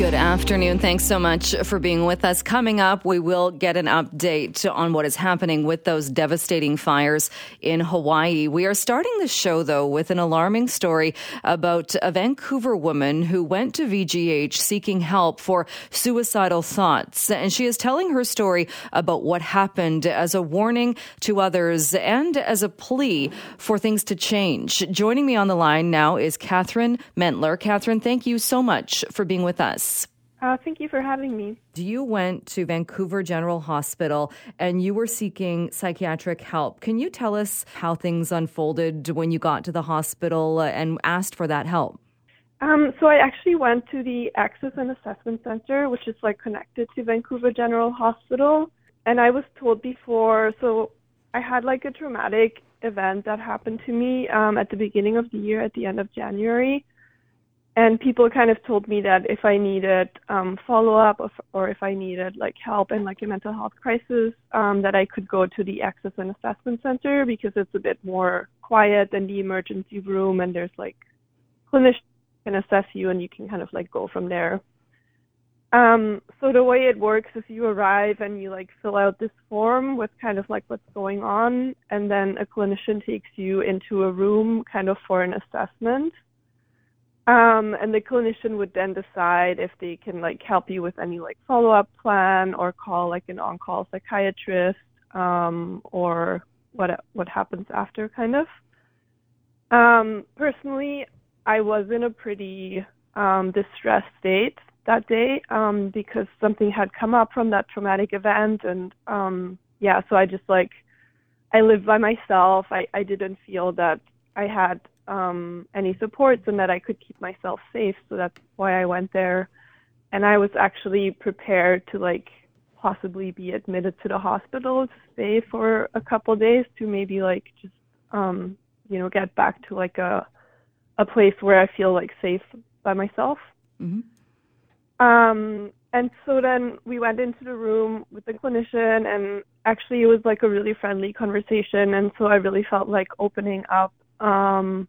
Good afternoon. Thanks so much for being with us. Coming up, we will get an update on what is happening with those devastating fires in Hawaii. We are starting the show, though, with an alarming story about a Vancouver woman who went to VGH seeking help for suicidal thoughts. And she is telling her story about what happened as a warning to others and as a plea for things to change. Joining me on the line now is Catherine Mentler. Catherine, thank you so much for being with us. Uh, thank you for having me. You went to Vancouver General Hospital and you were seeking psychiatric help. Can you tell us how things unfolded when you got to the hospital and asked for that help? Um, so I actually went to the Access and Assessment Center, which is like connected to Vancouver General Hospital. And I was told before, so I had like a traumatic event that happened to me um, at the beginning of the year, at the end of January and people kind of told me that if I needed um, follow up or, if I needed like help in like a mental health crisis, um, that I could go to the Access and Assessment Center because it's a bit more quiet than the emergency room, and there's like clinicians can assess you, and you can kind of like go from there. Um, so the way it works is you arrive and you like fill out this form with kind of like what's going on, and then a clinician takes you into a room kind of for an assessment um, and the clinician would then decide if they can like help you with any like follow up plan or call like an on call psychiatrist um, or what what happens after kind of. Um, personally, I was in a pretty um, distressed state that day um, because something had come up from that traumatic event, and um, yeah, so I just like I lived by myself. I I didn't feel that I had um, any supports and that I could keep myself safe. So that's why I went there. And I was actually prepared to like possibly be admitted to the hospital to stay for a couple days to maybe like just um, you know get back to like a a place where I feel like safe by myself. Mm-hmm. Um, and so then we went into the room with the clinician, and actually it was like a really friendly conversation, and so I really felt like opening up. Um,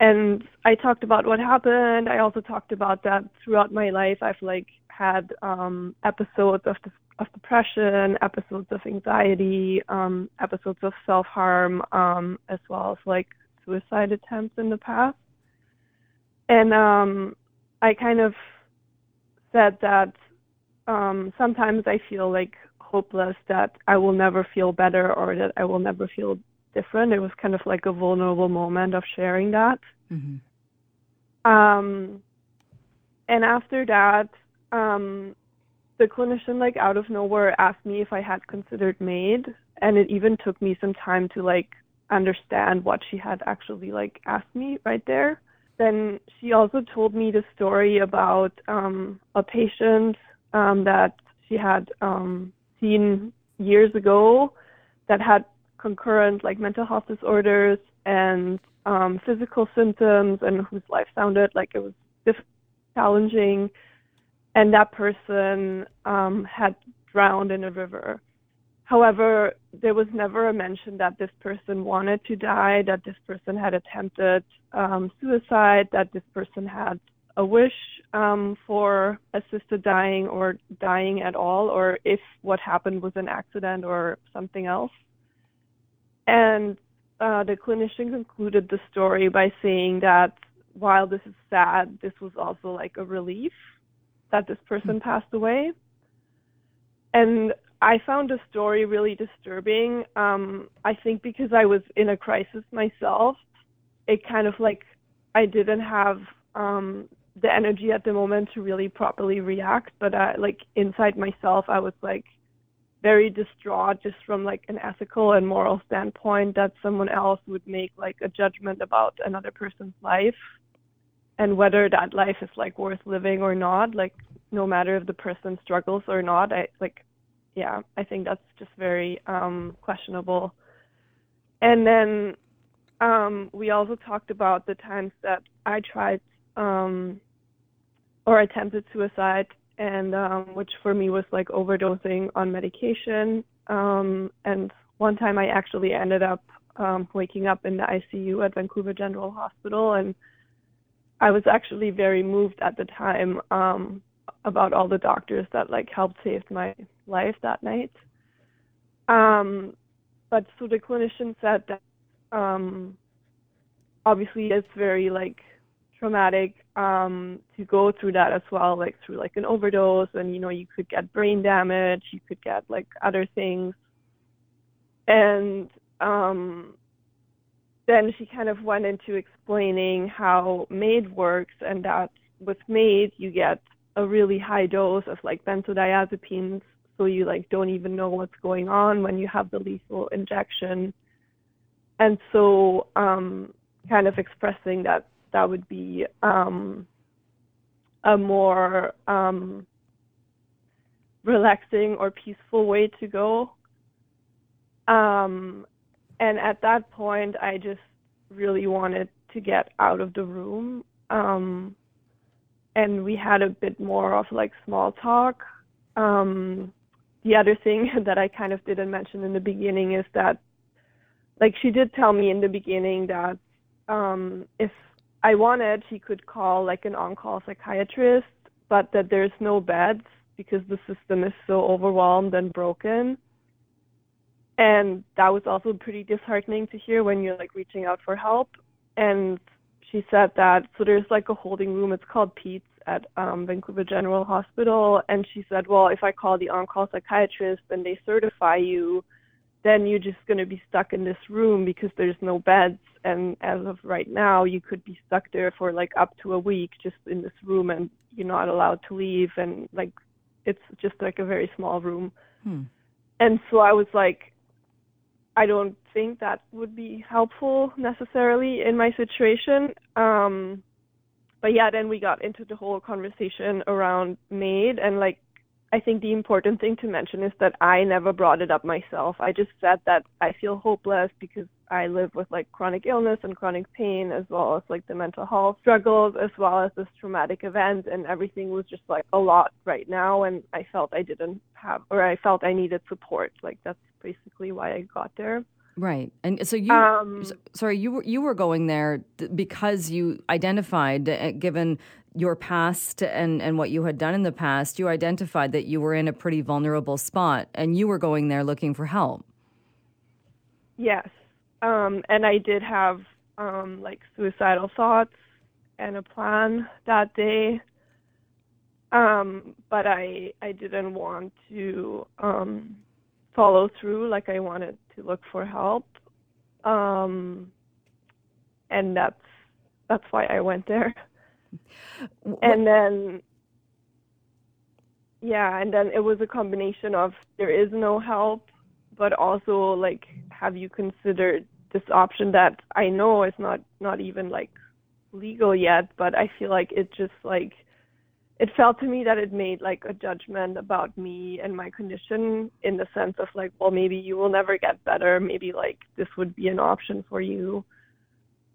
and I talked about what happened. I also talked about that throughout my life. I've like had um, episodes of the, of depression, episodes of anxiety, um, episodes of self harm, um, as well as like suicide attempts in the past. And um, I kind of said that um, sometimes I feel like hopeless that I will never feel better or that I will never feel different. It was kind of like a vulnerable moment of sharing that. Mm-hmm. Um, and after that, um, the clinician, like out of nowhere, asked me if I had considered MAID, and it even took me some time to like understand what she had actually like asked me right there. Then she also told me the story about um, a patient um, that she had um, seen years ago that had concurrent like mental health disorders and um, physical symptoms and whose life sounded like it was challenging and that person um, had drowned in a river. However, there was never a mention that this person wanted to die, that this person had attempted um, suicide, that this person had a wish um, for assisted dying or dying at all, or if what happened was an accident or something else. And uh, the clinician concluded the story by saying that while this is sad, this was also like a relief that this person passed away. And I found the story really disturbing. Um, I think because I was in a crisis myself, it kind of like I didn't have um, the energy at the moment to really properly react. But I, like inside myself, I was like, very distraught just from like an ethical and moral standpoint that someone else would make like a judgment about another person's life and whether that life is like worth living or not like no matter if the person struggles or not. I like yeah i think that's just very um questionable. And then um we also talked about the times that i tried um or attempted suicide and um, which for me was like overdosing on medication um, and one time I actually ended up um, waking up in the ICU at Vancouver General Hospital, and I was actually very moved at the time um, about all the doctors that like helped save my life that night. Um, but so the clinician said that um, obviously it's very like traumatic um, to go through that as well, like through like an overdose, and you know you could get brain damage, you could get like other things, and um, then she kind of went into explaining how MAID works and that with MAID you get a really high dose of like benzodiazepines so you like don't even know what's going on when you have the lethal injection. And so um kind of expressing that that would be um a more um relaxing or peaceful way to go. Um and at that point i just really wanted to get out of the room. Um and we had a bit more of like small talk. Um the other thing that i kind of didn't mention in the beginning is that like she did tell me in the beginning that um if i wanted he could call like an on-call psychiatrist but that there's no beds because the system is so overwhelmed and broken. And that was also pretty disheartening to hear when you're like reaching out for help. And she said that so there's like a holding room. It's called pete's at um vancouver general hospital. And she said well if i call the on-call psychiatrist and they certify you then you're just going to be stuck in this room because there's no beds and as of right now you could be stuck there for like up to a week just in this room and you're not allowed to leave and like it's just like a very small room hmm. and so i was like I don't think that would be helpful necessarily in my situation. Um, but yeah, then we got into the whole conversation around MAID, and like, I think the important thing to mention is that I never brought it up myself. I just said that I feel hopeless because I live with like chronic illness and chronic pain, as well as like the mental health struggles, as well as this traumatic event, and everything was just like a lot right now. And I felt I didn't have, or I felt I needed support. Like that's basically why I got there. Right, and so you, Um, sorry, you were you were going there because you identified, uh, given your past and and what you had done in the past, you identified that you were in a pretty vulnerable spot, and you were going there looking for help. Yes. Um, and I did have um, like suicidal thoughts and a plan that day. Um, but I I didn't want to um, follow through like I wanted to look for help. Um, and that's that's why I went there. And then yeah, and then it was a combination of there is no help, but also like have you considered this option that I know is not not even like legal yet, but I feel like it just like it felt to me that it made like a judgment about me and my condition in the sense of like, well, maybe you will never get better. Maybe like this would be an option for you.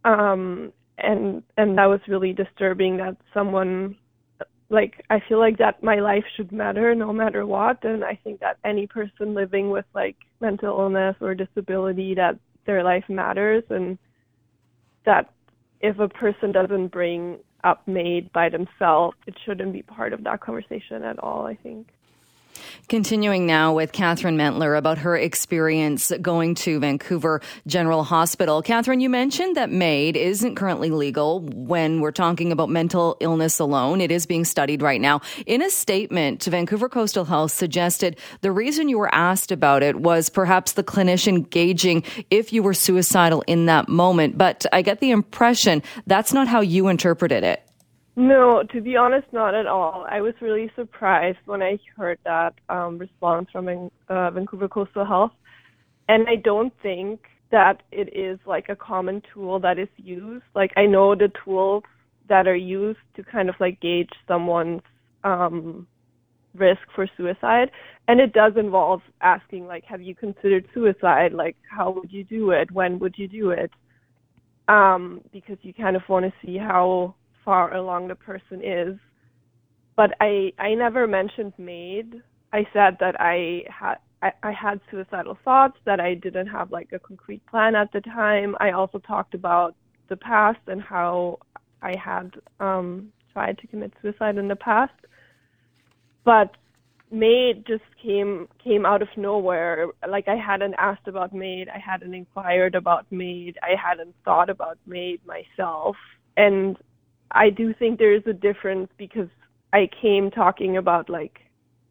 Um, and and that was really disturbing that someone like I feel like that my life should matter no matter what and I think that any person living with like mental illness or disability that their life matters and that if a person doesn't bring up MAID by themselves it shouldn't be part of that conversation at all I think Continuing now with Catherine Mentler about her experience going to Vancouver General Hospital. Catherine, you mentioned that MAID isn't currently legal when we're talking about mental illness alone. It is being studied right now. In a statement, to Vancouver Coastal Health suggested the reason you were asked about it was perhaps the clinician gauging if you were suicidal in that moment. But I get the impression that's not how you interpreted it. No, to be honest, not at all. I was really surprised when I heard that um, response from uh, Vancouver Coastal Health, and I don't think that it is like a common tool that is used. Like I know the tools that are used to kind of like gauge someone's um, risk for suicide, and it does involve asking like, have you considered suicide? Like, how would you do it? When would you do it? Um, because you kind of want to see how far along the person is. But I I never mentioned MAID. I said that I had I, I had suicidal thoughts, that I didn't have like a concrete plan at the time. I also talked about the past and how I had um, tried to commit suicide in the past. But MAID just came came out of nowhere. Like I hadn't asked about MAID, I hadn't inquired about MAID, I hadn't thought about MAID myself. And I do think there is a difference because I came talking about like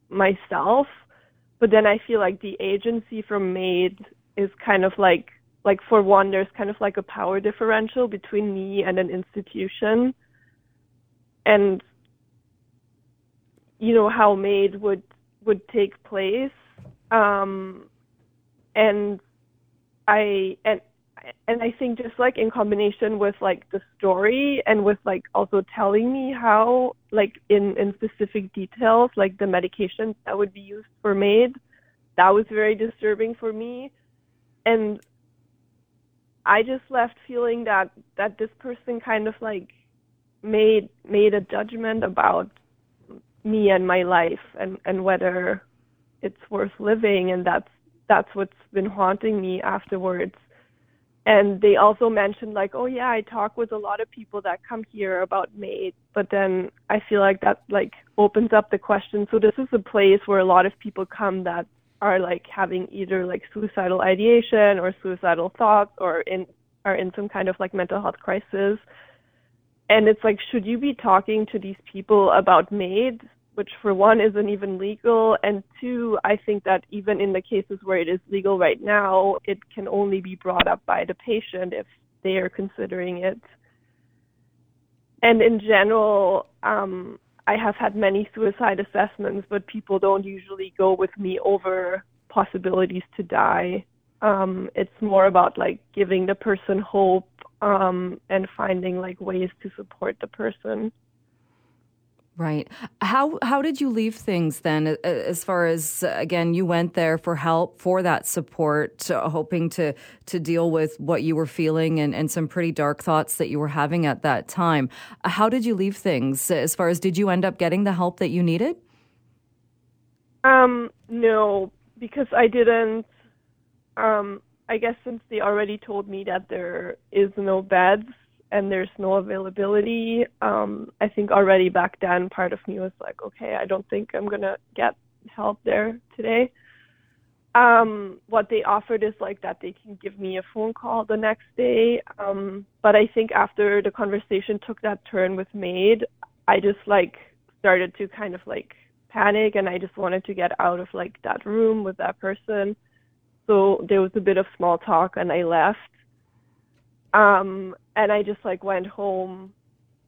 myself, but then I feel like the agency from MAID is kind of like like for one there's kind of like a power differential between me and an institution. And you know how MAID would would take place um and i and and i think just like in combination with like the story and with like also telling me how like in in specific details like the medications that would be used for MAID that was very disturbing for me. And i just left feeling that that this person kind of like made made a judgment about me and my life and and whether it's worth living. And that's that's what's been haunting me afterwards and they also mentioned like oh yeah i talk with a lot of people that come here about MAID but then i feel like that like opens up the question. So this is a place where a lot of people come that are like having either like suicidal ideation or suicidal thoughts or in are in some kind of like mental health crisis. And it's like should you be talking to these people about MAID which for one isn't even legal and two i think that even in the cases where it is legal right now it can only be brought up by the patient if they are considering it and in general um i have had many suicide assessments but people don't usually go with me over possibilities to die um it's more about like giving the person hope um, and finding like ways to support the person. Right. How how did you leave things then? As far as again, you went there for help, for that support, uh, hoping to to deal with what you were feeling and, and some pretty dark thoughts that you were having at that time. How did you leave things? As far as did you end up getting the help that you needed? Um, no, because I didn't. Um, I guess since they already told me that there is no beds and there's no availability, um, I think already back then part of me was like, okay, I don't think I'm gonna get help there today. Um, what they offered is like that they can give me a phone call the next day. Um, but I think after the conversation took that turn with MAID, I just like started to kind of like panic and I just wanted to get out of like that room with that person so there was a bit of small talk and I left. Um, and I just like went home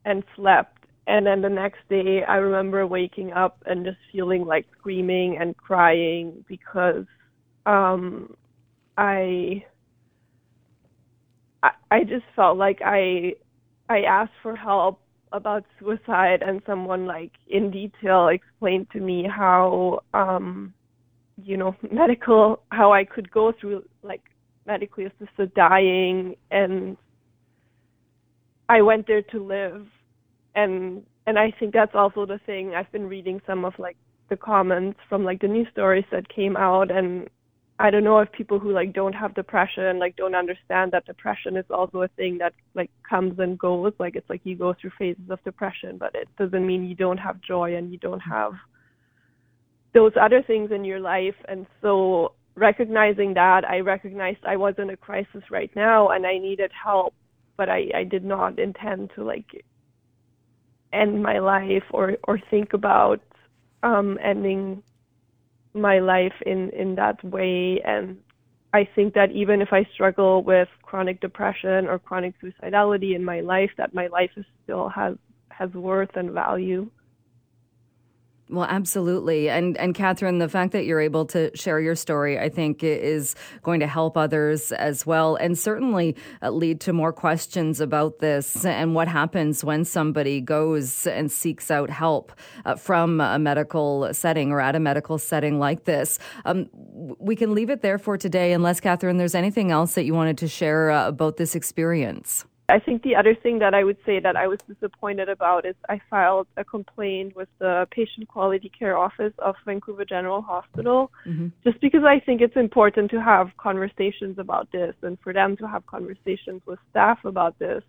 and slept. And then the next day I remember waking up and just feeling like screaming and crying because um I I, I just felt like I I asked for help about suicide and someone like in detail explained to me how um you know medical how I could go through like medically assisted dying and I went there to live and and I think that's also the thing I've been reading some of like the comments from like the news stories that came out and I don't know if people who like don't have depression like don't understand that depression is also a thing that like comes and goes like it's like you go through phases of depression but it doesn't mean you don't have joy and you don't have those other things in your life. And so recognizing that, I recognized I was in a crisis right now and I needed help, but I, I did not intend to like end my life or, or think about um, ending my life in, in that way. And I think that even if I struggle with chronic depression or chronic suicidality in my life, that my life is still has has worth and value. Well, absolutely. And and Catherine, the fact that you're able to share your story, I think is going to help others as well and certainly uh, lead to more questions about this and what happens when somebody goes and seeks out help uh, from a medical setting or at a medical setting like this. Um, we can leave it there for today unless Catherine there's anything else that you wanted to share uh, about this experience. I think the other thing that I would say that I was disappointed about is I filed a complaint with the Patient Quality Care Office of Vancouver General Hospital mm-hmm. just because I think it's important to have conversations about this and for them to have conversations with staff about this.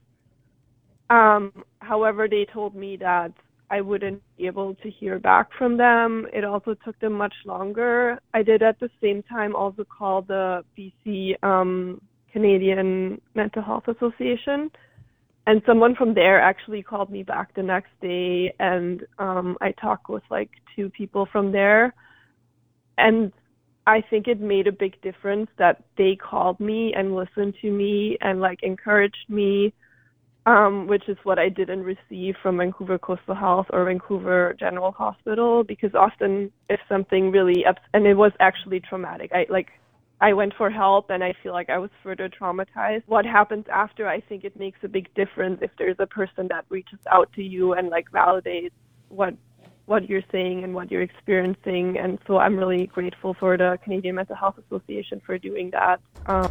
Um, however, they told me that I wouldn't be able to hear back from them. It also took them much longer. I did at the same time also call the BC um, Canadian Mental Health Association. And someone from there actually called me back the next day, and um, I talked with like two people from there. And I think it made a big difference that they called me and listened to me and like encouraged me, um, which is what I didn't receive from Vancouver Coastal Health or Vancouver General Hospital. Because often, if something really ups- and it was actually traumatic, I like I went for help and I feel like I was further traumatized. What happens after, I think it makes a big difference if there's a person that reaches out to you and like validates what what you're saying and what you're experiencing. And so I'm really grateful for the Canadian Mental Health Association for doing that. Um,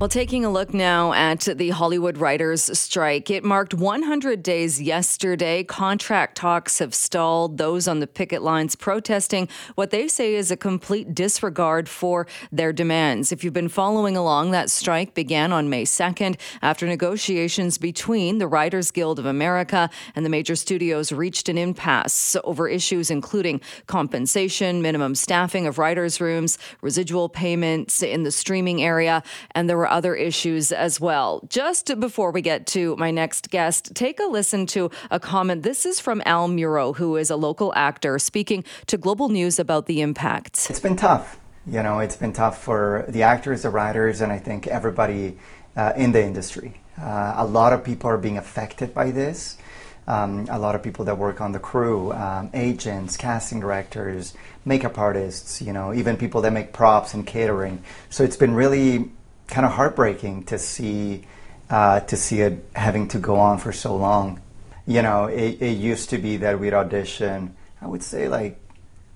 well, taking a look now at the Hollywood writers' strike, it marked 100 days yesterday. Contract talks have stalled. Those on the picket lines protesting what they say is a complete disregard for their demands. If you've been following along, that strike began on May 2nd after negotiations between the Writers Guild of America and the major studios reached an impasse over issues including compensation, minimum staffing of writers' rooms, residual payments in the streaming area, and there other issues as well. Just before we get to my next guest, take a listen to a comment. This is from Al Muro, who is a local actor, speaking to Global News about the impacts. It's been tough. You know, it's been tough for the actors, the writers, and I think everybody uh, in the industry. Uh, a lot of people are being affected by this. Um, a lot of people that work on the crew, um, agents, casting directors, makeup artists, you know, even people that make props and catering. So it's been really kind of heartbreaking to see uh, to see it having to go on for so long. You know, it, it used to be that we'd audition, I would say like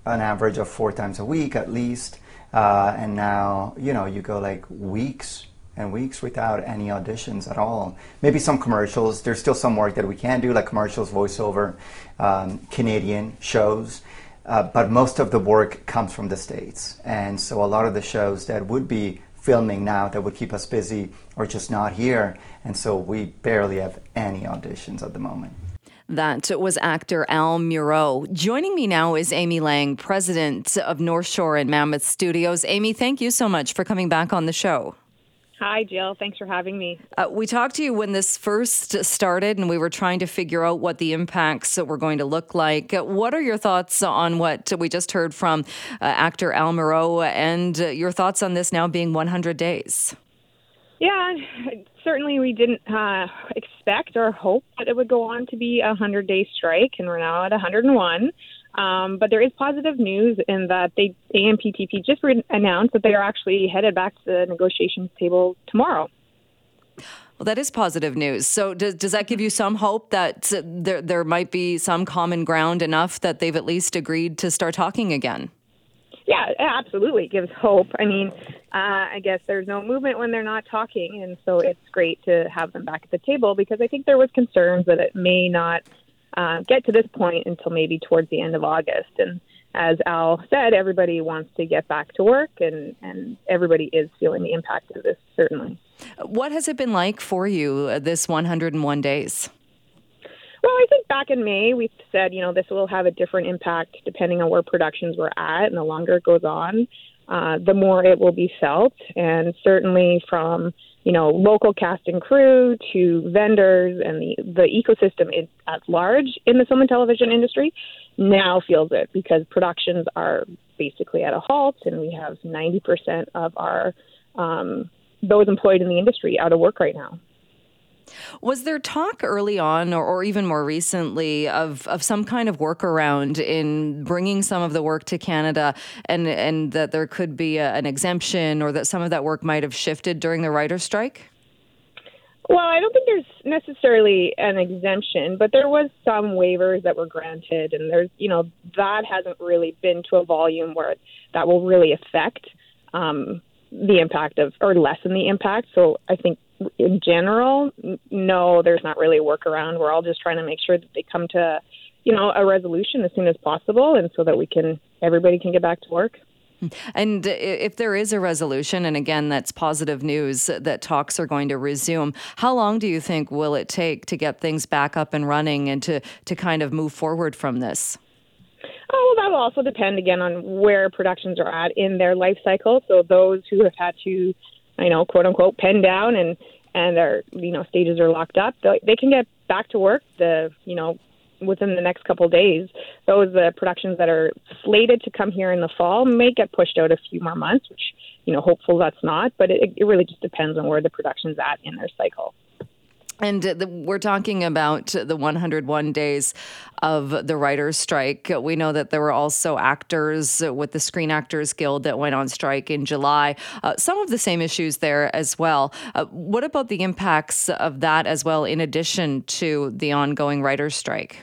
an average of four times a week at least, uh, and now you know you go like weeks and weeks without any auditions at all. Maybe some commercials. There's still some work that we can do, like commercials, voiceover, um, Canadian shows. Uh, but most of the work comes from the States. And so a lot of the shows that would be filming now that would keep us busy or just not here. And so we barely have any auditions at the moment. That was actor Al Muro. Joining me now is Amy Lang, president of North Shore and Mammoth Studios. Amy, thank you so much for coming back on the show. Hi, Jill. Thanks for having me. Uh, we talked to you when this first started, and we were trying to figure out what the impacts were going to look like. What are your thoughts on what we just heard from uh, actor Al Muro and uh, your thoughts on this now being 100 days? Yeah, certainly we didn't uh, expect or hope that it would go on to be a 100 day strike, and we're now at 101. Um, but there is positive news in that they AMPTP just re- announced that they are actually headed back to the negotiations table tomorrow. Well, that is positive news. So, does, does that give you some hope that there there might be some common ground enough that they've at least agreed to start talking again? Yeah, absolutely. It gives hope. I mean, uh, I guess there's no movement when they're not talking, and so it's great to have them back at the table because I think there was concerns that it may not uh, get to this point until maybe towards the end of August. And as Al said, everybody wants to get back to work, and, and everybody is feeling the impact of this, certainly. What has it been like for you uh, this 101 days? Well, I think back in May, we said, you know, this will have a different impact depending on where productions were at, and the longer it goes on, uh, the more it will be felt. And certainly from you know, local cast and crew to vendors and the, the ecosystem in, at large in the film and television industry now feels it because productions are basically at a halt and we have 90% of our um, those employed in the industry out of work right now. Was there talk early on, or, or, even more recently, of, of some kind of workaround in bringing some of the work to Canada, and and that there could be a, an exemption, or that some of that work might have shifted during the writer's strike? Well, I don't think there's necessarily an exemption, but there was some waivers that were granted, and there's you know that hasn't really been to a volume where that will really affect um, the impact of or lessen the impact. So I think in general, no, there's not really a workaround. We're all just trying to make sure that they come to, you know, a resolution as soon as possible, and so that we can everybody can get back to work. And if there is a resolution, and again, that's positive news that talks are going to resume, how long do you think will it take to get things back up and running and to, to kind of move forward from this? Oh, well, that will also depend again on where productions are at in their life cycle. So those who have had to, I know, quote unquote, pen down and and their you know stages are locked up, they, they can get back to work. The you know within the next couple days. Those uh, productions that are slated to come here in the fall may get pushed out a few more months, which you know hopeful that's not. But it, it really just depends on where the production's at in their cycle. And the, we're talking about the 101 days of the writer's strike. We know that there were also actors with the Screen Actors Guild that went on strike in July. Uh, some of the same issues there as well. Uh, what about the impacts of that as well, in addition to the ongoing writer's strike?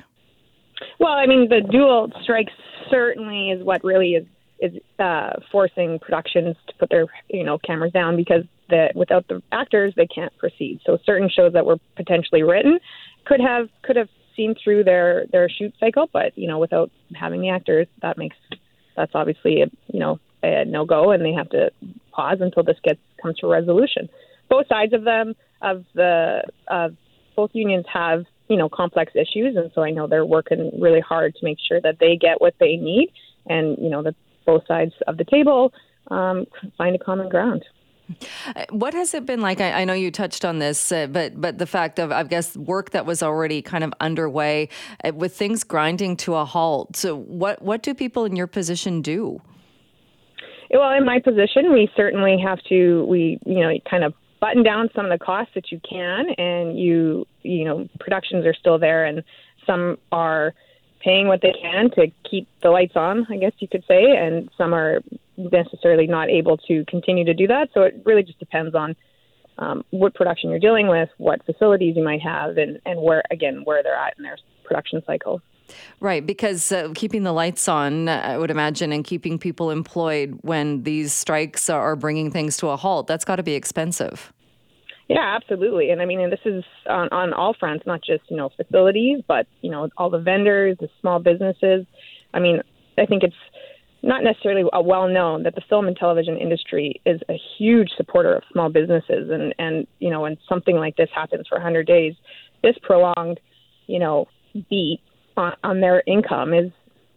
Well, I mean, the dual strike certainly is what really is is uh, forcing productions to put their you know cameras down because the without the actors they can't proceed. So certain shows that were potentially written could have could have seen through their their shoot cycle, but you know without having the actors, that makes that's obviously a, you know a no go, and they have to pause until this gets comes to resolution. Both sides of them of the of both unions have you know complex issues, and so I know they're working really hard to make sure that they get what they need, and you know that both sides of the table um, find a common ground. What has it been like? I, I know you touched on this, uh, but but the fact of I guess work that was already kind of underway, uh, with things grinding to a halt. So what what do people in your position do? Well, in my position, we certainly have to we you know kind of button down some of the costs that you can, and you you know productions are still there, and some are paying what they can to keep the lights on, I guess you could say, and some are necessarily not able to continue to do that. So it really just depends on um, what production you're dealing with, what facilities you might have, and, and where, again, where they're at in their production cycle. Right, because uh, keeping the lights on, I would imagine, and keeping people employed when these strikes are bringing things to a halt, that's got to be expensive. Yeah, absolutely. And I mean, and this is on, on all fronts, not just, you know, facilities, but, you know, all the vendors, the small businesses. I mean, I think it's not necessarily well known that the film and television industry is a huge supporter of small businesses. And, and you know, when something like this happens for 100 days, this prolonged, you know, beat on, on their income is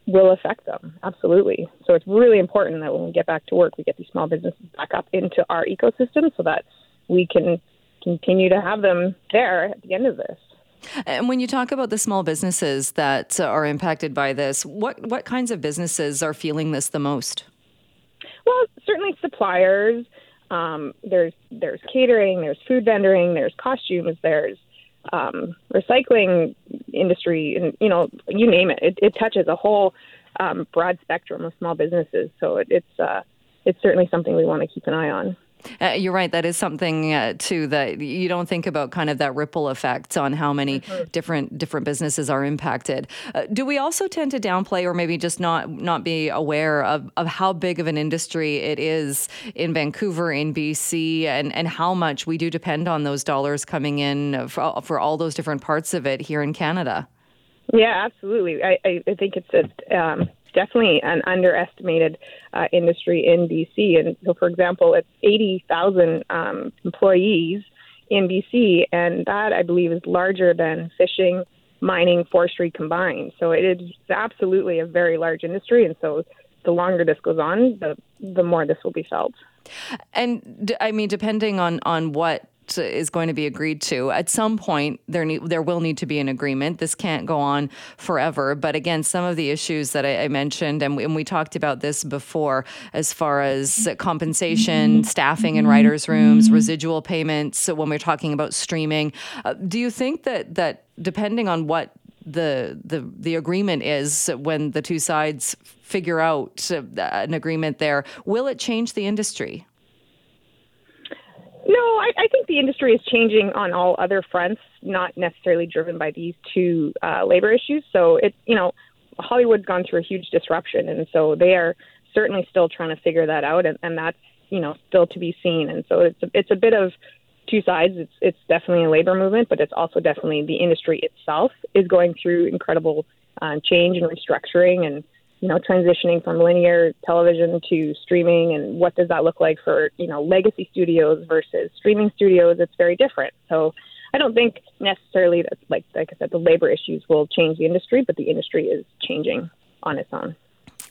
will affect them absolutely so it's really important that when we get back to work we get these small businesses back up into our ecosystem so that we can continue to have them there at the end of this. And when you talk about the small businesses that are impacted by this, what what kinds of businesses are feeling this the most? Well, certainly suppliers. Um, there's there's catering, there's food vendoring, there's costumes, there's um, recycling industry, and you know you name it. It, it touches a whole um, broad spectrum of small businesses. So it, it's uh, it's certainly something we want to keep an eye on. Uh, you're right. That is something uh, too that you don't think about, kind of that ripple effect on how many mm-hmm. different different businesses are impacted. Uh, do we also tend to downplay, or maybe just not not be aware of, of how big of an industry it is in Vancouver, in BC, and and how much we do depend on those dollars coming in for, for all those different parts of it here in Canada? Yeah, absolutely. I, I think it's a um, definitely an underestimated uh, industry in BC. And so, for example, it's 80,000 um, employees in BC, and that I believe is larger than fishing, mining, forestry combined. So it is absolutely a very large industry, and so the longer this goes on, the the more this will be felt. And I mean, depending on on what is going to be agreed to. At some point, there need, there will need to be an agreement. This can't go on forever. But again, some of the issues that I, I mentioned, and we, and we, talked about this before, as far as compensation, staffing in writers' rooms, residual payments. When we're talking about streaming, uh, do you think that that depending on what the the the agreement is when the two sides figure out uh, an agreement there, will it change the industry? No, I, I think the industry is changing on all other fronts, not necessarily driven by these two uh, labor issues. So it, you know, Hollywood's gone through a huge disruption, and so they are certainly still trying to figure that out, and, and that's you know still to be seen. And so it's a, it's a bit of two sides. It's it's definitely a labor movement, but it's also definitely the industry itself is going through incredible uh, change and restructuring and you know transitioning from linear television to streaming and what does that look like for you know legacy studios versus streaming studios? It's very different. So i don't think necessarily that like like i said the labor issues will change the industry but the industry is changing on its own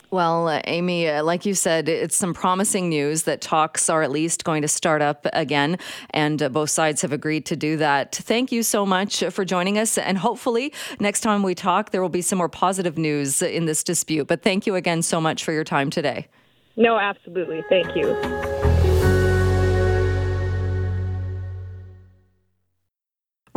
well, uh, Amy, uh, like you said, it's some promising news that talks are at least going to start up again, and uh, both sides have agreed to do that. Thank you so much for joining us, and hopefully, next time we talk, there will be some more positive news in this dispute. But thank you again so much for your time today. No, absolutely. Thank you.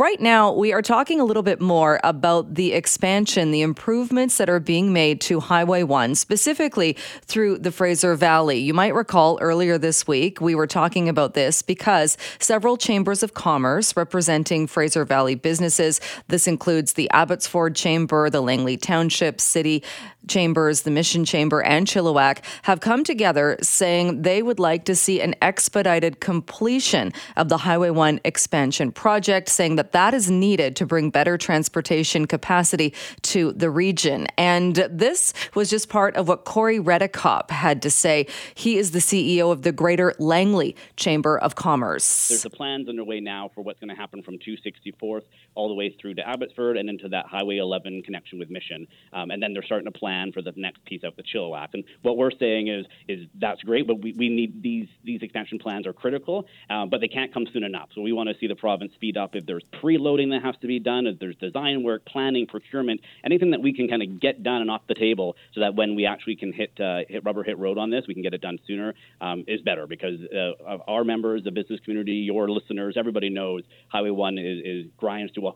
Right now, we are talking a little bit more about the expansion, the improvements that are being made to Highway 1, specifically through the Fraser Valley. You might recall earlier this week, we were talking about this because several chambers of commerce representing Fraser Valley businesses, this includes the Abbotsford Chamber, the Langley Township City chambers, the Mission Chamber, and Chilliwack have come together saying they would like to see an expedited completion of the Highway 1 expansion project, saying that that is needed to bring better transportation capacity to the region. And this was just part of what Corey Redekop had to say. He is the CEO of the Greater Langley Chamber of Commerce. There's the plans underway now for what's going to happen from 264th all the way through to Abbotsford and into that Highway 11 connection with Mission. Um, and then they're starting to plan plan for the next piece out the Chilliwack. And what we're saying is is that's great, but we, we need these these expansion plans are critical, uh, but they can't come soon enough. So we want to see the province speed up if there's preloading that has to be done, there's design work, planning, procurement, anything that we can kind of get done and off the table, so that when we actually can hit uh, hit rubber hit road on this, we can get it done sooner um, is better because uh, our members, the business community, your listeners, everybody knows Highway One is, is grinds to a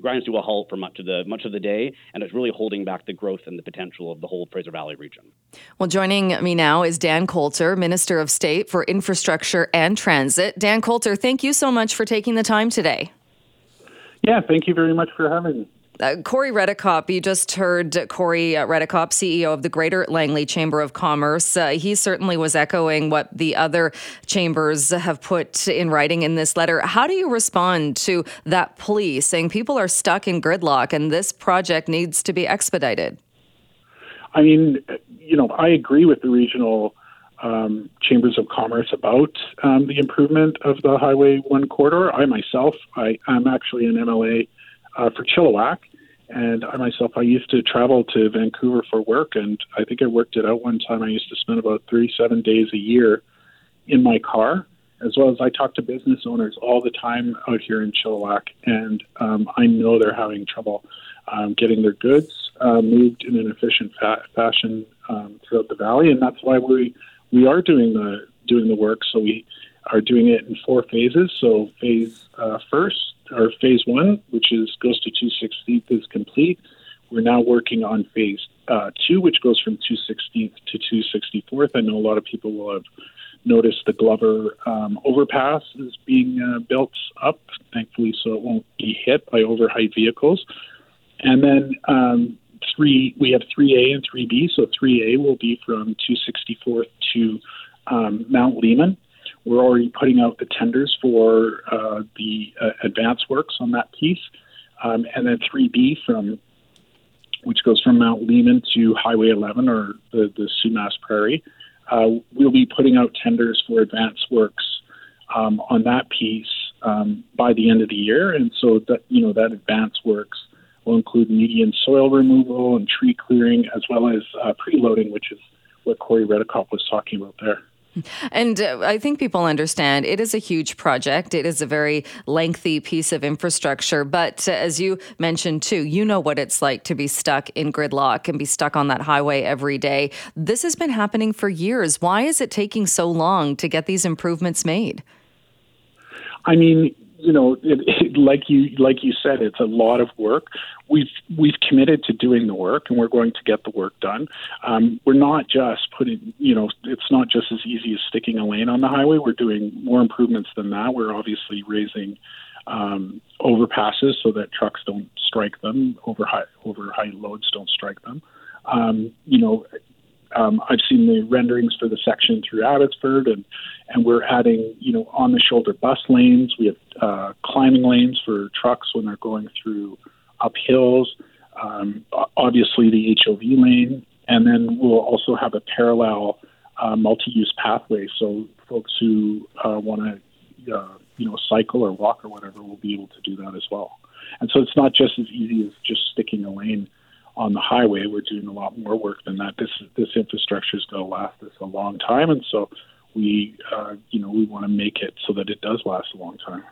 grinds to a halt for much of the much of the day, and it's really holding back the growth and the potential of the whole Fraser Valley region. Well, joining me now is Dan Coulter, Minister of State for Infrastructure and Transit. Dan Coulter, thank you so much for taking the time today. Yeah, thank you very much for having me. Uh, Corey Redekop, you just heard Corey uh, Redekop, CEO of the Greater Langley Chamber of Commerce. Uh, he certainly was echoing what the other chambers have put in writing in this letter. How do you respond to that plea saying people are stuck in gridlock and this project needs to be expedited? I mean, you know, I agree with the regional um, chambers of commerce about um, the improvement of the Highway 1 corridor. I myself, I, am actually an MLA uh, for Chilliwack. And I myself, I used to travel to Vancouver for work, and I think I worked it out one time. I used to spend about 37 days a year in my car, as well as I talk to business owners all the time out here in Chilliwack, and um, I know they're having trouble um, getting their goods uh, moved in an efficient fa- fashion um, throughout the valley, and that's why we we are doing the doing the work. So we are doing it in four phases. So phase uh, first our phase one, which is goes to 216th, is complete. We're now working on phase uh, two, which goes from 216th to 264th. I know a lot of people will have noticed the Glover um, overpass is being uh, built up, thankfully, so it won't be hit by overheight vehicles. And then um, three, we have 3A and 3B. So 3A will be from 264th to um, Mount Lehman. We're already putting out the tenders for uh, the uh, advance works on that piece. Um, and then 3B from which goes from Mount Lehman to Highway 11 or the, the Sumas Prairie. Uh, we'll be putting out tenders for advance works um, on that piece um, by the end of the year, and so that you know that advance works will include median soil removal and tree clearing, as well as uh, preloading, which is what Corey Redekop was talking about there. And uh, I think people understand it is a huge project. It is a very lengthy piece of infrastructure. But uh, as you mentioned too, you know what it's like to be stuck in gridlock and be stuck on that highway every day. This has been happening for years. Why is it taking so long to get these improvements made? I mean, you know, it, it, like you like you said, it's a lot of work. We've we've committed to doing the work, and we're going to get the work done. Um, we're not just putting, you know, it's not just as easy as sticking a lane on the highway. We're doing more improvements than that. We're obviously raising um, overpasses so that trucks don't strike them, over high over high loads don't strike them. Um, you know, um, I've seen the renderings for the section through Abbotsford, and and we're adding you know on the shoulder bus lanes. We have uh, climbing lanes for trucks when they're going through up hills. Um, obviously, the HOV lane, and then we'll also have a parallel uh, multi-use pathway. So folks who uh, want to, uh, you know, cycle or walk or whatever will be able to do that as well. And so it's not just as easy as just sticking a lane on the highway. We're doing a lot more work than that. This this infrastructure is going to last us a long time, and so we, uh, you know, we want to make it so that it does last a long time.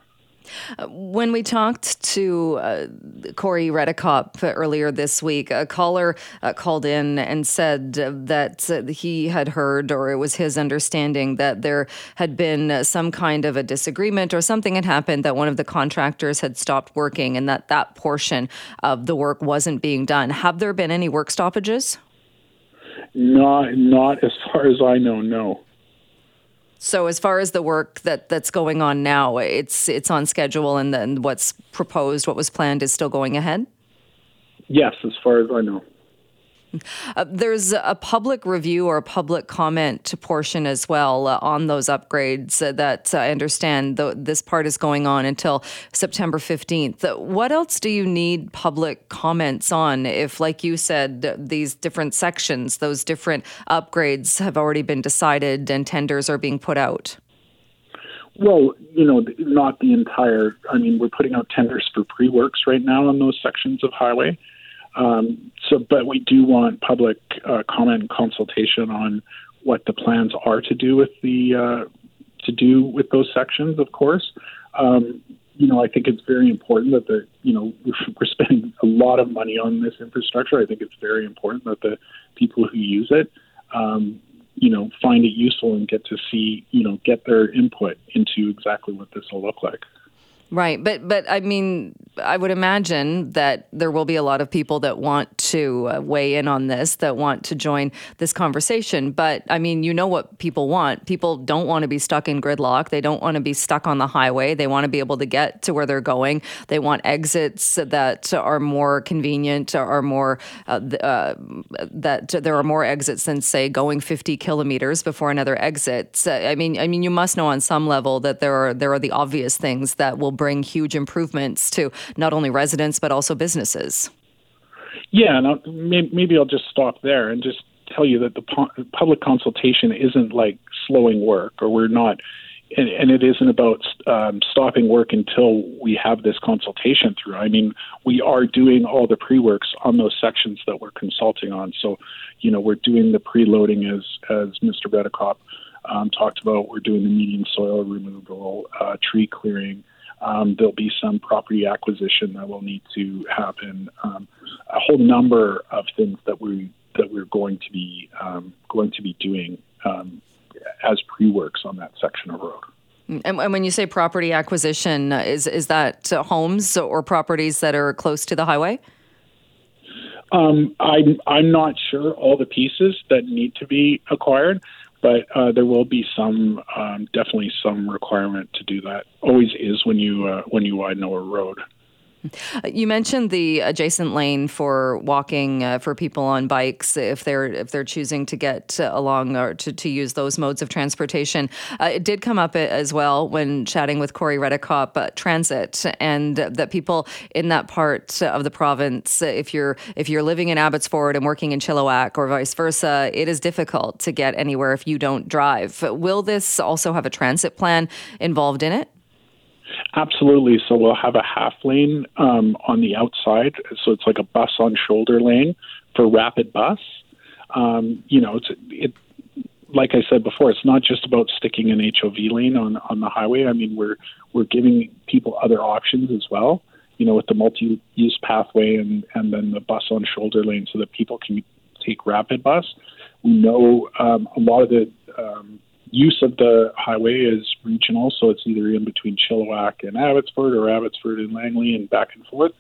When we talked to uh, Corey Redekop earlier this week, a caller uh, called in and said that uh, he had heard, or it was his understanding, that there had been some kind of a disagreement or something had happened that one of the contractors had stopped working and that that portion of the work wasn't being done. Have there been any work stoppages? Not, not as far as I know. No. So as far as the work that that's going on now, it's it's on schedule, and then what's proposed, what was planned, is still going ahead. Yes, as far as I know. Uh, there's a public review or a public comment portion as well uh, on those upgrades uh, that I understand the, this part is going on until September 15th. What else do you need public comments on if, like you said, these different sections, those different upgrades have already been decided and tenders are being put out? Well, you know, not the entire. I mean, we're putting out tenders for pre works right now on those sections of highway. Um, so, but we do want public uh, comment and consultation on what the plans are to do with the uh, to do with those sections. Of course, um, you know I think it's very important that the you know we're spending a lot of money on this infrastructure. I think it's very important that the people who use it, um, you know, find it useful and get to see you know get their input into exactly what this will look like. Right, but but I mean, I would imagine that there will be a lot of people that want to uh, weigh in on this, that want to join this conversation. But I mean, you know what people want. People don't want to be stuck in gridlock. They don't want to be stuck on the highway. They want to be able to get to where they're going. They want exits that are more convenient, are more uh, uh, that there are more exits than say going 50 kilometers before another exit. I mean, I mean, you must know on some level that there are there are the obvious things that will bring huge improvements to not only residents but also businesses. Yeah, and I'll, maybe I'll just stop there and just tell you that the public consultation isn't like slowing work, or we're not, and, and it isn't about um, stopping work until we have this consultation through. I mean, we are doing all the pre works on those sections that we're consulting on. So, you know, we're doing the preloading as as Mr. Redekop um, talked about. We're doing the median soil removal, uh, tree clearing. Um, there'll be some property acquisition that will need to happen. Um, a whole number of things that we that we're going to be um, going to be doing um, as pre works on that section of road. And, when you say property acquisition, is is that homes or properties that are close to the highway? Um, I'm I'm not sure all the pieces that need to be acquired but uh, there will be some, um, definitely some requirement to do that. Always is when you uh, when you widen a road. You mentioned the adjacent lane for walking uh, for people on bikes if they're if they're choosing to get along or to, to use those modes of transportation. Uh, it did come up as well when chatting with Corey Redekop, uh, transit, and that people in that part of the province, if you're if you're living in Abbotsford and working in Chilliwack or vice versa, it is difficult to get anywhere if you don't drive. Will this also have a transit plan involved in it? Absolutely. So we'll have a half lane um, on the outside. So it's like a bus on shoulder lane for rapid bus. Um, you know, it's it. Like I said before, it's not just about sticking an HOV lane on on the highway. I mean, we're we're giving people other options as well. You know, with the multi-use pathway and and then the bus on shoulder lane, so that people can take rapid bus. We know um, a lot of the um, use of the highway is regional, so it's either in between Chilliwack and Abbotsford or Abbotsford and Langley and back and forth.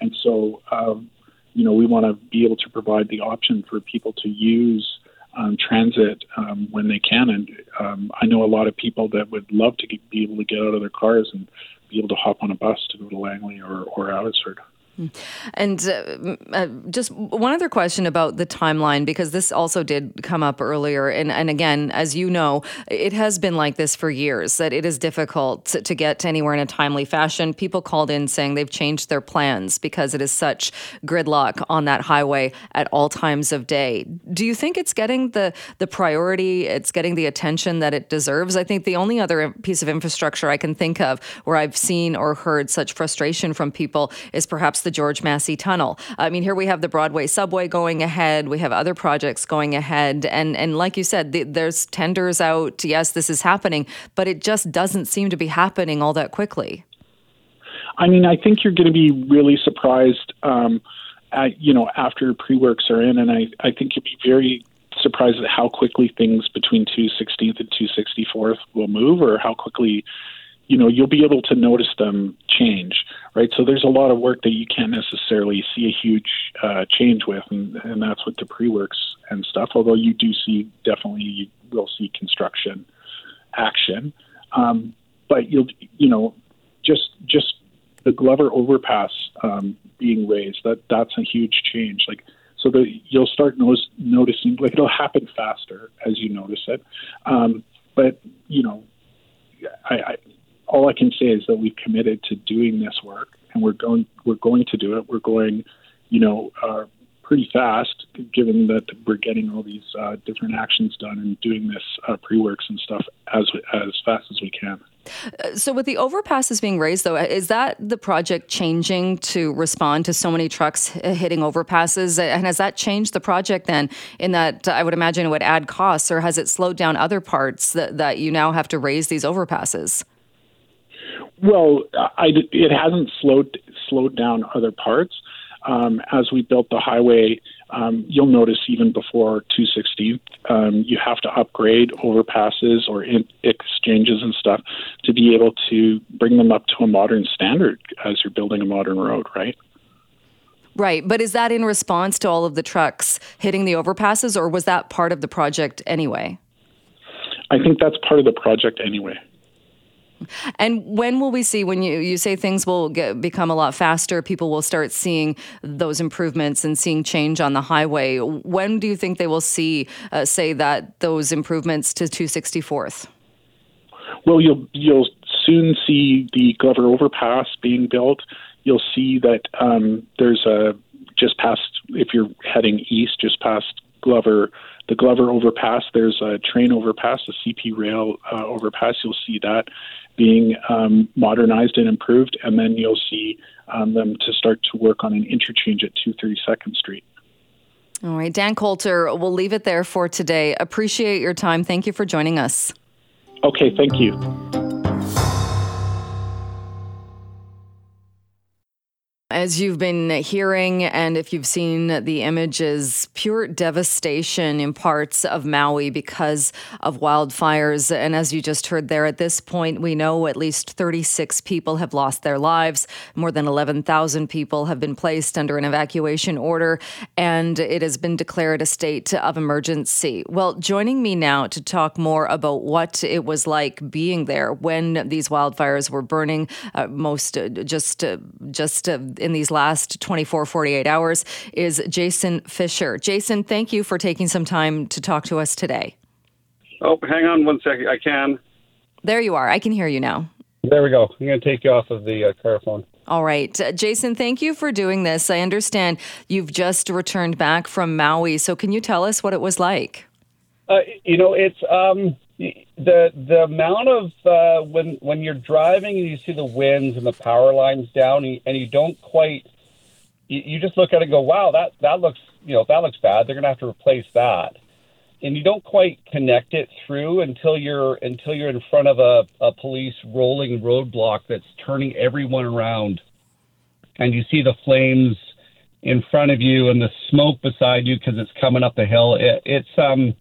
And so, um, you know, we want to be able to provide the option for people to use um, transit um, when they can. And um, I know a lot of people that would love to get, be able to get out of their cars and be able to hop on a bus to go to Langley or, or Abbotsford. And uh, uh, just one other question about the timeline, because this also did come up earlier. And, and again, as you know, it has been like this for years that it is difficult to get to anywhere in a timely fashion. People called in saying they've changed their plans because it is such gridlock on that highway at all times of day. Do you think it's getting the, the priority, it's getting the attention that it deserves? I think the only other piece of infrastructure I can think of where I've seen or heard such frustration from people is perhaps the George Massey Tunnel. I mean, here we have the Broadway subway going ahead. We have other projects going ahead, and and like you said, the, there's tenders out. Yes, this is happening, but it just doesn't seem to be happening all that quickly. I mean, I think you're going to be really surprised. Um, at, you know, after pre-works are in, and I, I think you'll be very surprised at how quickly things between 216th and 264th will move, or how quickly you know you'll be able to notice them change right? So there's a lot of work that you can't necessarily see a huge uh, change with and, and that's with the pre-works and stuff although you do see definitely you will see construction action. Um, but you'll you know just just the glover overpass um, being raised that that's a huge change. Like so you'll start notice, noticing like it'll happen faster as you notice it. Um, but you know I, I all I can say is that we've committed to doing this work, and we're going we're going to do it. We're going, you know, uh, pretty fast, given that we're getting all these uh, different actions done and doing this uh, pre-works and stuff as as fast as we can. Uh, so, with the overpasses being raised, though, is that the project changing to respond to so many trucks hitting overpasses? And has that changed the project then? In that, I would imagine it would add costs, or has it slowed down other parts that, that you now have to raise these overpasses? Well, I, it hasn't slowed slowed down other parts. Um, as we built the highway, um, you'll notice even before 216th, um, you have to upgrade overpasses or in- exchanges and stuff to be able to bring them up to a modern standard as you're building a modern road, right? Right. But is that in response to all of the trucks hitting the overpasses, or was that part of the project anyway? I think that's part of the project anyway. And when will we see when you, you say things will get, become a lot faster, people will start seeing those improvements and seeing change on the highway? When do you think they will see, uh, say, that those improvements to 264th? Well, you'll you'll soon see the Glover Overpass being built. You'll see that um, there's a just past if you're heading east, just past Glover, the Glover Overpass. There's a train overpass, a CP Rail uh, overpass. You'll see that being um, modernized and improved, and then you'll see um, them to start to work on an interchange at 232nd Street. All right, Dan Coulter, we'll leave it there for today. Appreciate your time. Thank you for joining us. Okay, thank you. As you've been hearing, and if you've seen the images, pure devastation in parts of Maui because of wildfires. And as you just heard there, at this point, we know at least 36 people have lost their lives. More than 11,000 people have been placed under an evacuation order, and it has been declared a state of emergency. Well, joining me now to talk more about what it was like being there when these wildfires were burning, uh, most uh, just uh, just uh, in these last 24, 48 hours is Jason Fisher. Jason, thank you for taking some time to talk to us today. Oh, hang on one second. I can. There you are. I can hear you now. There we go. I'm going to take you off of the uh, car phone. All right. Uh, Jason, thank you for doing this. I understand you've just returned back from Maui. So, can you tell us what it was like? Uh, you know, it's um, the the amount of uh, when when you're driving and you see the winds and the power lines down and you, and you don't quite you, you, just look at it and go wow that that looks you know that looks bad. They're gonna have to replace that. And you don't quite connect it through until you're until you're in front of a, a police rolling roadblock that's turning everyone around. And you see the flames in front of you and the smoke beside you because it's coming up the hill. It, it's um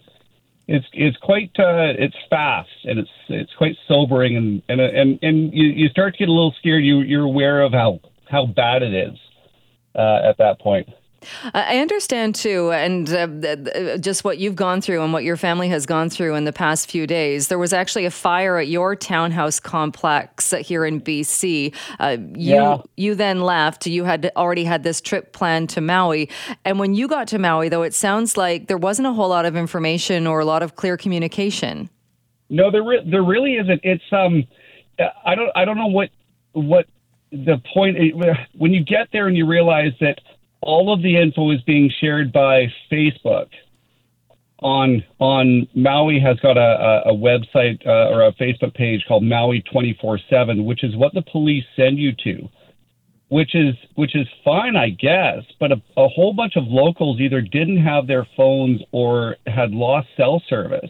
it's it's quite uh, it's fast and it's it's quite sobering and and and, and you, you start to get a little scared. You you're aware of how how bad it is uh, at that point. I understand too, and uh, just what you've gone through and what your family has gone through in the past few days. There was actually a fire at your townhouse complex here in BC. Uh, you yeah. you then left. You had already had this trip planned to Maui, and when you got to Maui, though, it sounds like there wasn't a whole lot of information or a lot of clear communication. No, there re- there really isn't. It's um, I don't I don't know what what the point when you get there and you realize that all of the info is being shared by Facebook. On on Maui has got a, a, a website uh, or a Facebook page called Maui twenty four seven, which is what the police send you to, which is which is fine, I guess. But a, a whole bunch of locals either didn't have their phones or had lost cell service,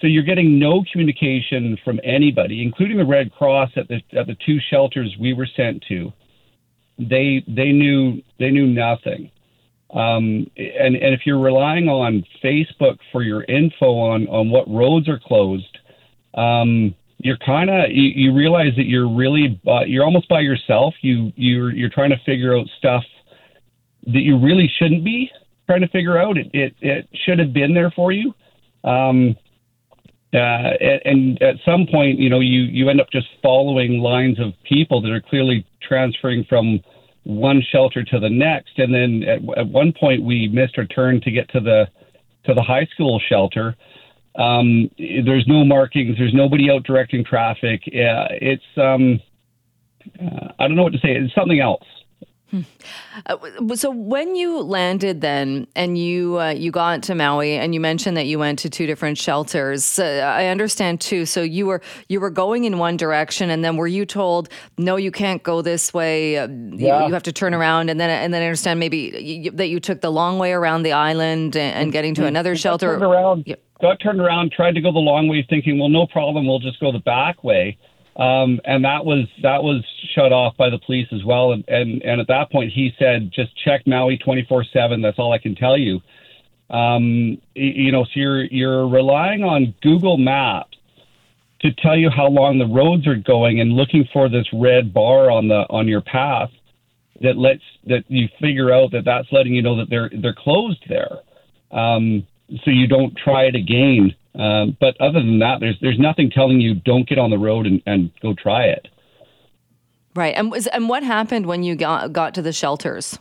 so you're getting no communication from anybody, including the Red Cross at the at the two shelters we were sent to they they knew they knew nothing. Um, and and if you're relying on Facebook for your info on on what roads are closed, um, you're kind of you, you, realize that you're really uh, you're almost by yourself. You you're you're trying to figure out stuff that you really shouldn't be trying to figure out. It it, it should have been there for you. Um, uh, and at some point, you know, you, you end up just following lines of people that are clearly transferring from one shelter to the next. And then at, at one point, we missed our turn to get to the to the high school shelter. Um, there's no markings. There's nobody out directing traffic. It's um, uh, I don't know what to say. It's something else. Hmm. Uh, so when you landed then and you uh, you got to Maui and you mentioned that you went to two different shelters uh, I understand too so you were you were going in one direction and then were you told no you can't go this way uh, yeah. you, you, have to turn around and then and then I understand maybe you, that you took the long way around the island and, and getting to mm-hmm. another shelter got turned around yeah. got turned around tried to go the long way thinking well no problem we'll just go the back way um, and that was that was shut off by the police as well. And, and, and at that point, he said, just check Maui 24 7. That's all I can tell you. Um, you know, so you're, you're relying on Google Maps to tell you how long the roads are going and looking for this red bar on the on your path that lets that you figure out that that's letting you know that they're they're closed there. Um, so you don't try it again um, but other than that, there's there's nothing telling you don't get on the road and, and go try it. Right. And was, and what happened when you got got to the shelters?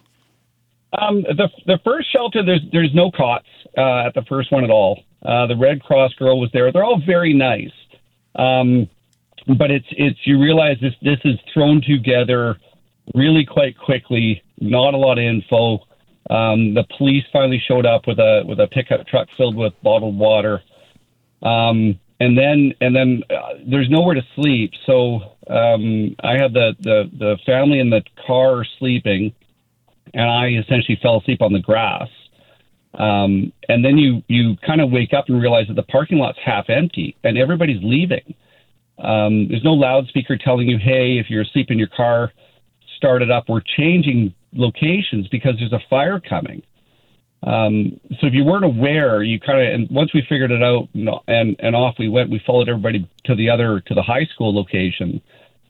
Um, the the first shelter there's there's no cots uh, at the first one at all. Uh, the Red Cross girl was there. They're all very nice, um, but it's it's you realize this this is thrown together really quite quickly. Not a lot of info. Um, the police finally showed up with a with a pickup truck filled with bottled water. Um, and then and then uh, there's nowhere to sleep. So um, I had the, the the family in the car sleeping, and I essentially fell asleep on the grass. Um, and then you you kind of wake up and realize that the parking lot's half empty and everybody's leaving. Um, there's no loudspeaker telling you, "Hey, if you're asleep in your car, start it up." We're changing locations because there's a fire coming. Um, so if you weren't aware, you kind of and once we figured it out and and off we went. We followed everybody to the other to the high school location,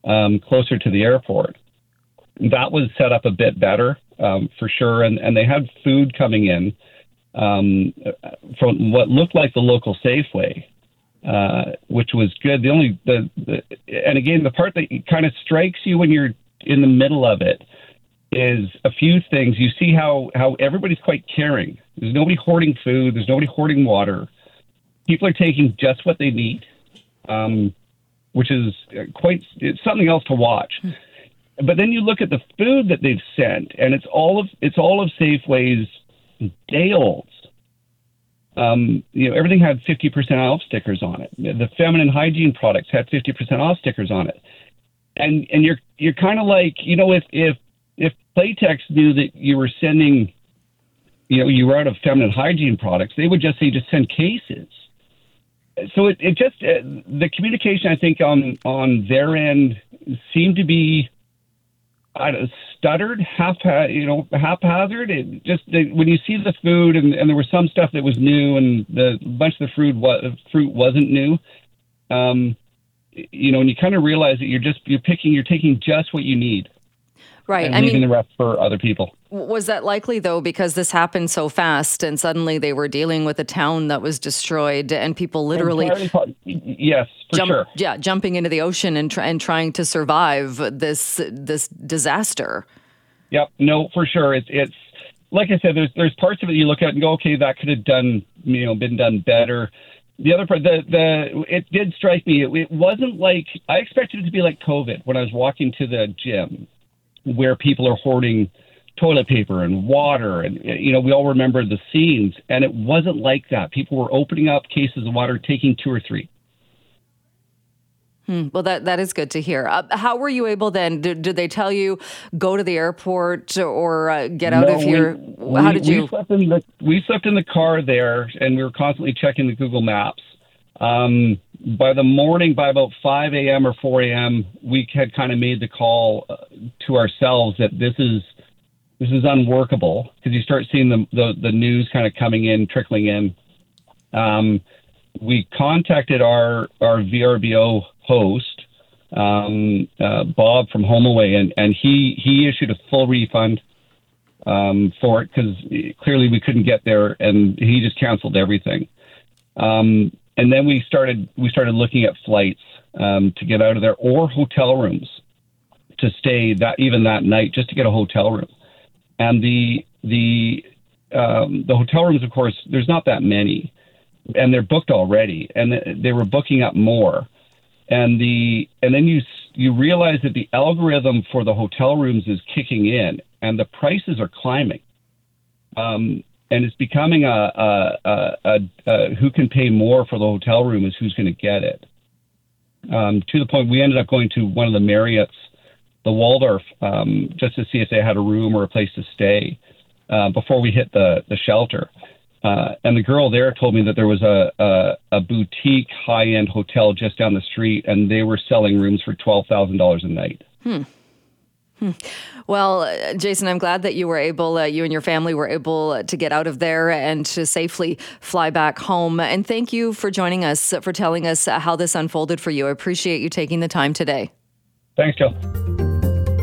um, closer to the airport. That was set up a bit better um, for sure, and and they had food coming in um, from what looked like the local Safeway, uh, which was good. The only the, the and again the part that kind of strikes you when you're in the middle of it is a few things. You see how, how everybody's quite caring. There's nobody hoarding food, there's nobody hoarding water. People are taking just what they need, um, which is quite it's something else to watch. But then you look at the food that they've sent, and it's all of it's all of Safeway's day olds. Um, you know, everything had 50% off stickers on it. The feminine hygiene products had 50% off stickers on it. And and you're you're kind of like, you know, if if Playtex knew that you were sending, you know, you were out of feminine hygiene products, they would just say just send cases. So it, it just uh, the communication I think on on their end seemed to be I don't, stuttered, half you know haphazard. It just they, when you see the food and, and there was some stuff that was new and the bunch of the fruit was, fruit wasn't new. Um, you know, and you kind of realize that you're just you're picking you're taking just what you need Right. And I leaving mean, the rest for other people. was that likely though? Because this happened so fast, and suddenly they were dealing with a town that was destroyed, and people literally Entirely yes, for jump, sure. yeah, jumping into the ocean and try, and trying to survive this this disaster. Yep. No, for sure. It's it's like I said. There's there's parts of it you look at and go, okay, that could have done you know been done better. The other part, the the it did strike me. It, it wasn't like I expected it to be like COVID when I was walking to the gym, where people are hoarding toilet paper and water, and you know we all remember the scenes, and it wasn't like that. People were opening up cases of water, taking two or three. Hmm, Well, that that is good to hear. Uh, how were you able then? Did, did they tell you go to the airport or uh, get out No, of here? we- how we- did you? We slept, in the, we slept in the car there, and we were constantly checking the Google Maps. Um, by the morning, by about 5 a.m. or 4 a.m., we had kind of made the call uh, to ourselves that this is this is unworkable because you start seeing the, the the news kind of coming in, trickling in. Um, we contacted our our VRBO host, um, uh, Bob from HomeAway, and and he he issued a full refund um, for it because clearly we couldn't get there, and he just canceled everything. Um, and then we started we started looking at flights um, to get out of there or hotel rooms to stay that even that night just to get a hotel room. And the the um, the hotel rooms, of course, there's not that many, and they're booked already, and they were booking up more. And the and then you you realize that the algorithm for the hotel rooms is kicking in, and the prices are climbing. Um, and it's becoming a, a, a, a, a who can pay more for the hotel room is who's going to get it. Um, to the point we ended up going to one of the Marriott's, the Waldorf, um, just to see if they had a room or a place to stay uh, before we hit the the shelter. Uh, and the girl there told me that there was a, a, a boutique high end hotel just down the street, and they were selling rooms for twelve thousand dollars a night. Well, uh, Jason, I'm glad that you were able, uh, you and your family were able uh, to get out of there and to safely fly back home. And thank you for joining us, uh, for telling us how this unfolded for you. I appreciate you taking the time today. Thanks, Jill.